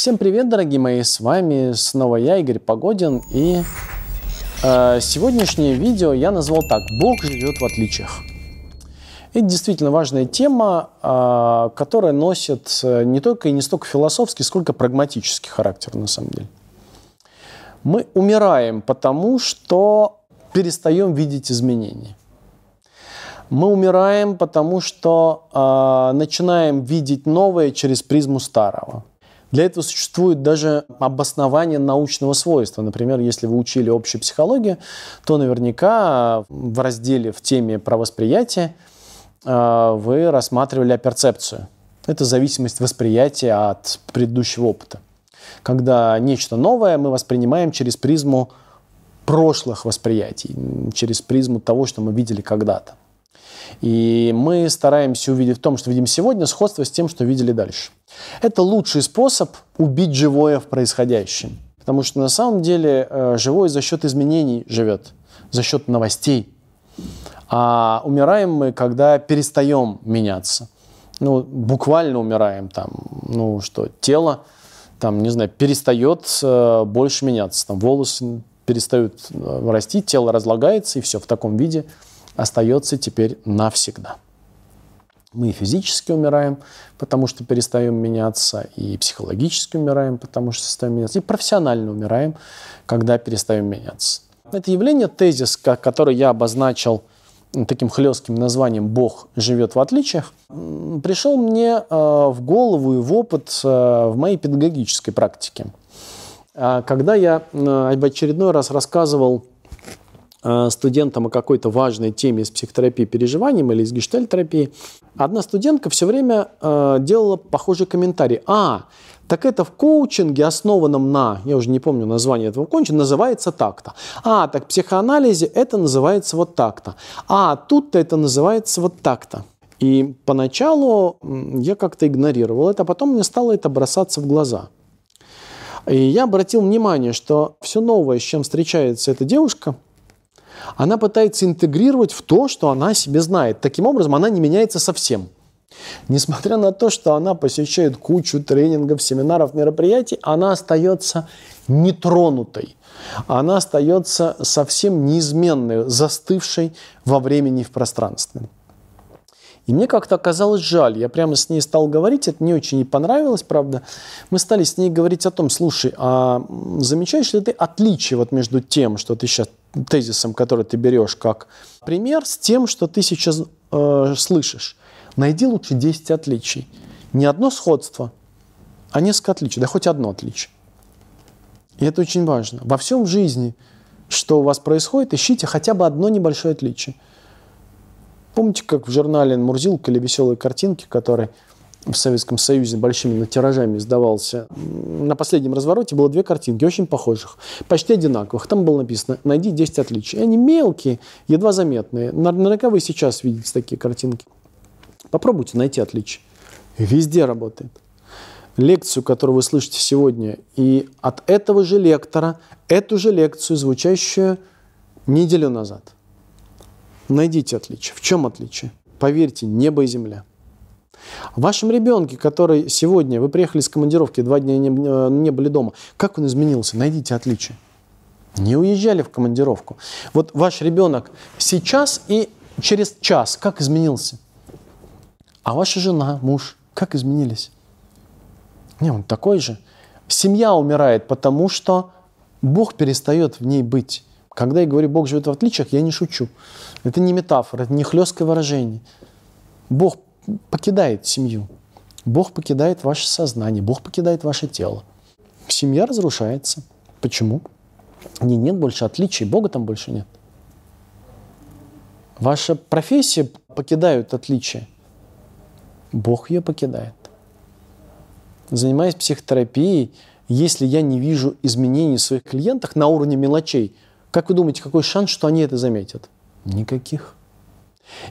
Всем привет, дорогие мои! С вами снова я, Игорь Погодин. И э, сегодняшнее видео я назвал так «Бог живет в отличиях». Это действительно важная тема, э, которая носит э, не только и не столько философский, сколько прагматический характер на самом деле. Мы умираем потому, что перестаем видеть изменения. Мы умираем потому, что э, начинаем видеть новое через призму старого. Для этого существует даже обоснование научного свойства. Например, если вы учили общую психологию, то наверняка в разделе в теме про восприятие э, вы рассматривали перцепцию. Это зависимость восприятия от предыдущего опыта. Когда нечто новое мы воспринимаем через призму прошлых восприятий, через призму того, что мы видели когда-то. И мы стараемся увидеть в том, что видим сегодня, сходство с тем, что видели дальше. Это лучший способ убить живое в происходящем. Потому что на самом деле э, живое за счет изменений живет, за счет новостей. А умираем мы, когда перестаем меняться. Ну, буквально умираем там, ну что, тело, там, не знаю, перестает э, больше меняться. Там волосы перестают э, расти, тело разлагается, и все в таком виде остается теперь навсегда. Мы физически умираем, потому что перестаем меняться, и психологически умираем, потому что перестаем меняться, и профессионально умираем, когда перестаем меняться. Это явление, тезис, который я обозначил таким хлестким названием «Бог живет в отличиях», пришел мне э, в голову и в опыт э, в моей педагогической практике. А когда я в очередной раз рассказывал студентам о какой-то важной теме из психотерапии переживанием или из гештальтерапии, одна студентка все время э, делала похожий комментарий. А, так это в коучинге, основанном на, я уже не помню название этого коучинга, называется так-то. А, так в психоанализе это называется вот так-то. А, тут-то это называется вот так-то. И поначалу я как-то игнорировал это, а потом мне стало это бросаться в глаза. И я обратил внимание, что все новое, с чем встречается эта девушка – она пытается интегрировать в то, что она себе знает. Таким образом, она не меняется совсем. Несмотря на то, что она посещает кучу тренингов, семинаров, мероприятий, она остается нетронутой. Она остается совсем неизменной, застывшей во времени и в пространстве. И мне как-то оказалось жаль. Я прямо с ней стал говорить, это не очень ей понравилось, правда. Мы стали с ней говорить о том, слушай, а замечаешь ли ты отличие вот между тем, что ты сейчас тезисом, который ты берешь как пример, с тем, что ты сейчас э, слышишь. Найди лучше 10 отличий. Не одно сходство, а несколько отличий, да хоть одно отличие. И это очень важно. Во всем жизни, что у вас происходит, ищите хотя бы одно небольшое отличие. Помните, как в журнале «Мурзилка» или «Веселые картинки», который в Советском Союзе большими тиражами издавался. На последнем развороте было две картинки, очень похожих, почти одинаковых. Там было написано «Найди 10 отличий». И они мелкие, едва заметные. Наверняка вы сейчас видите такие картинки. Попробуйте найти отличия. Везде работает. Лекцию, которую вы слышите сегодня, и от этого же лектора эту же лекцию, звучащую неделю назад. Найдите отличие. В чем отличие? Поверьте, небо и земля. В вашем ребенке, который сегодня, вы приехали с командировки, два дня не, э, не были дома, как он изменился? Найдите отличие. Не уезжали в командировку. Вот ваш ребенок сейчас и через час как изменился? А ваша жена, муж, как изменились? Не, он такой же. Семья умирает, потому что Бог перестает в ней быть. Когда я говорю, Бог живет в отличиях, я не шучу. Это не метафора, это не хлесткое выражение. Бог покидает семью. Бог покидает ваше сознание, Бог покидает ваше тело. Семья разрушается. Почему? Не, нет больше отличий, Бога там больше нет. Ваша профессия покидают отличия. Бог ее покидает. Занимаясь психотерапией, если я не вижу изменений в своих клиентах на уровне мелочей, как вы думаете, какой шанс, что они это заметят? Никаких.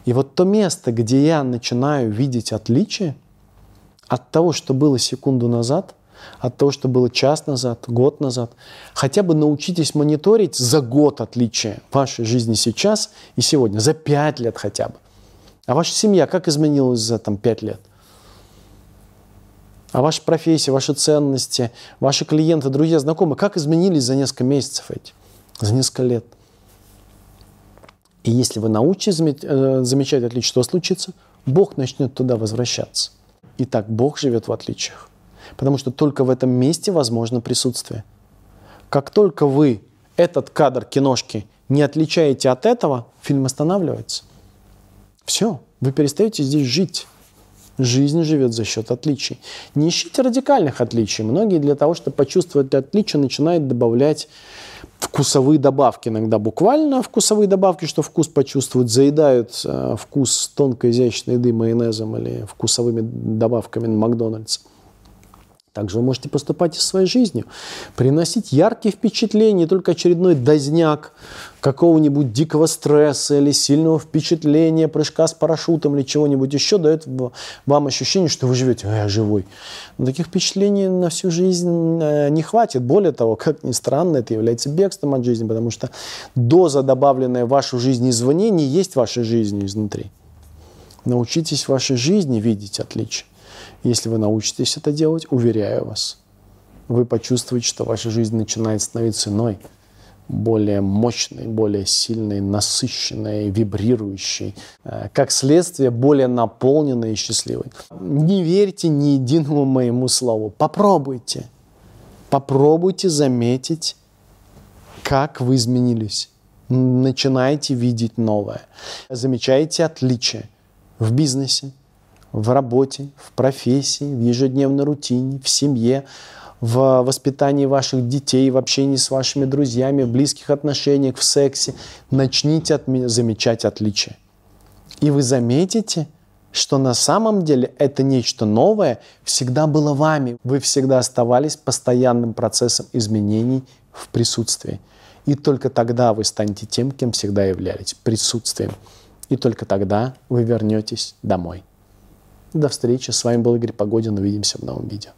И вот то место, где я начинаю видеть отличие от того, что было секунду назад, от того, что было час назад, год назад, хотя бы научитесь мониторить за год отличия вашей жизни сейчас и сегодня, за пять лет хотя бы. А ваша семья как изменилась за там, пять лет? А ваша профессия, ваши ценности, ваши клиенты, друзья, знакомые, как изменились за несколько месяцев эти, за несколько лет? И если вы научитесь э, замечать отличия, что случится? Бог начнет туда возвращаться. Итак, Бог живет в отличиях. Потому что только в этом месте возможно присутствие. Как только вы этот кадр киношки не отличаете от этого, фильм останавливается. Все, вы перестаете здесь жить. Жизнь живет за счет отличий. Не ищите радикальных отличий. Многие для того, чтобы почувствовать отличия, начинают добавлять вкусовые добавки. Иногда буквально вкусовые добавки, что вкус почувствуют, заедают э, вкус тонкой изящной еды майонезом или вкусовыми добавками на Макдональдс. Также вы можете поступать и в своей жизнью, приносить яркие впечатления, не только очередной дозняк какого-нибудь дикого стресса или сильного впечатления, прыжка с парашютом или чего-нибудь еще дает вам ощущение, что вы живете, а я живой. Но таких впечатлений на всю жизнь э, не хватит. Более того, как ни странно, это является бегством от жизни, потому что доза, добавленная в вашу жизнь извне, не есть вашей жизнью изнутри. Научитесь в вашей жизни видеть отличия. Если вы научитесь это делать, уверяю вас, вы почувствуете, что ваша жизнь начинает становиться иной, более мощной, более сильной, насыщенной, вибрирующей, э, как следствие, более наполненной и счастливой. Не верьте ни единому моему слову. Попробуйте. Попробуйте заметить, как вы изменились. Начинайте видеть новое. Замечайте отличия в бизнесе, в работе, в профессии, в ежедневной рутине, в семье, в воспитании ваших детей, в общении с вашими друзьями, в близких отношениях, в сексе. Начните от, замечать отличия. И вы заметите, что на самом деле это нечто новое всегда было вами. Вы всегда оставались постоянным процессом изменений в присутствии. И только тогда вы станете тем, кем всегда являлись, присутствием. И только тогда вы вернетесь домой. До встречи. С вами был Игорь Погодин. Увидимся в новом видео.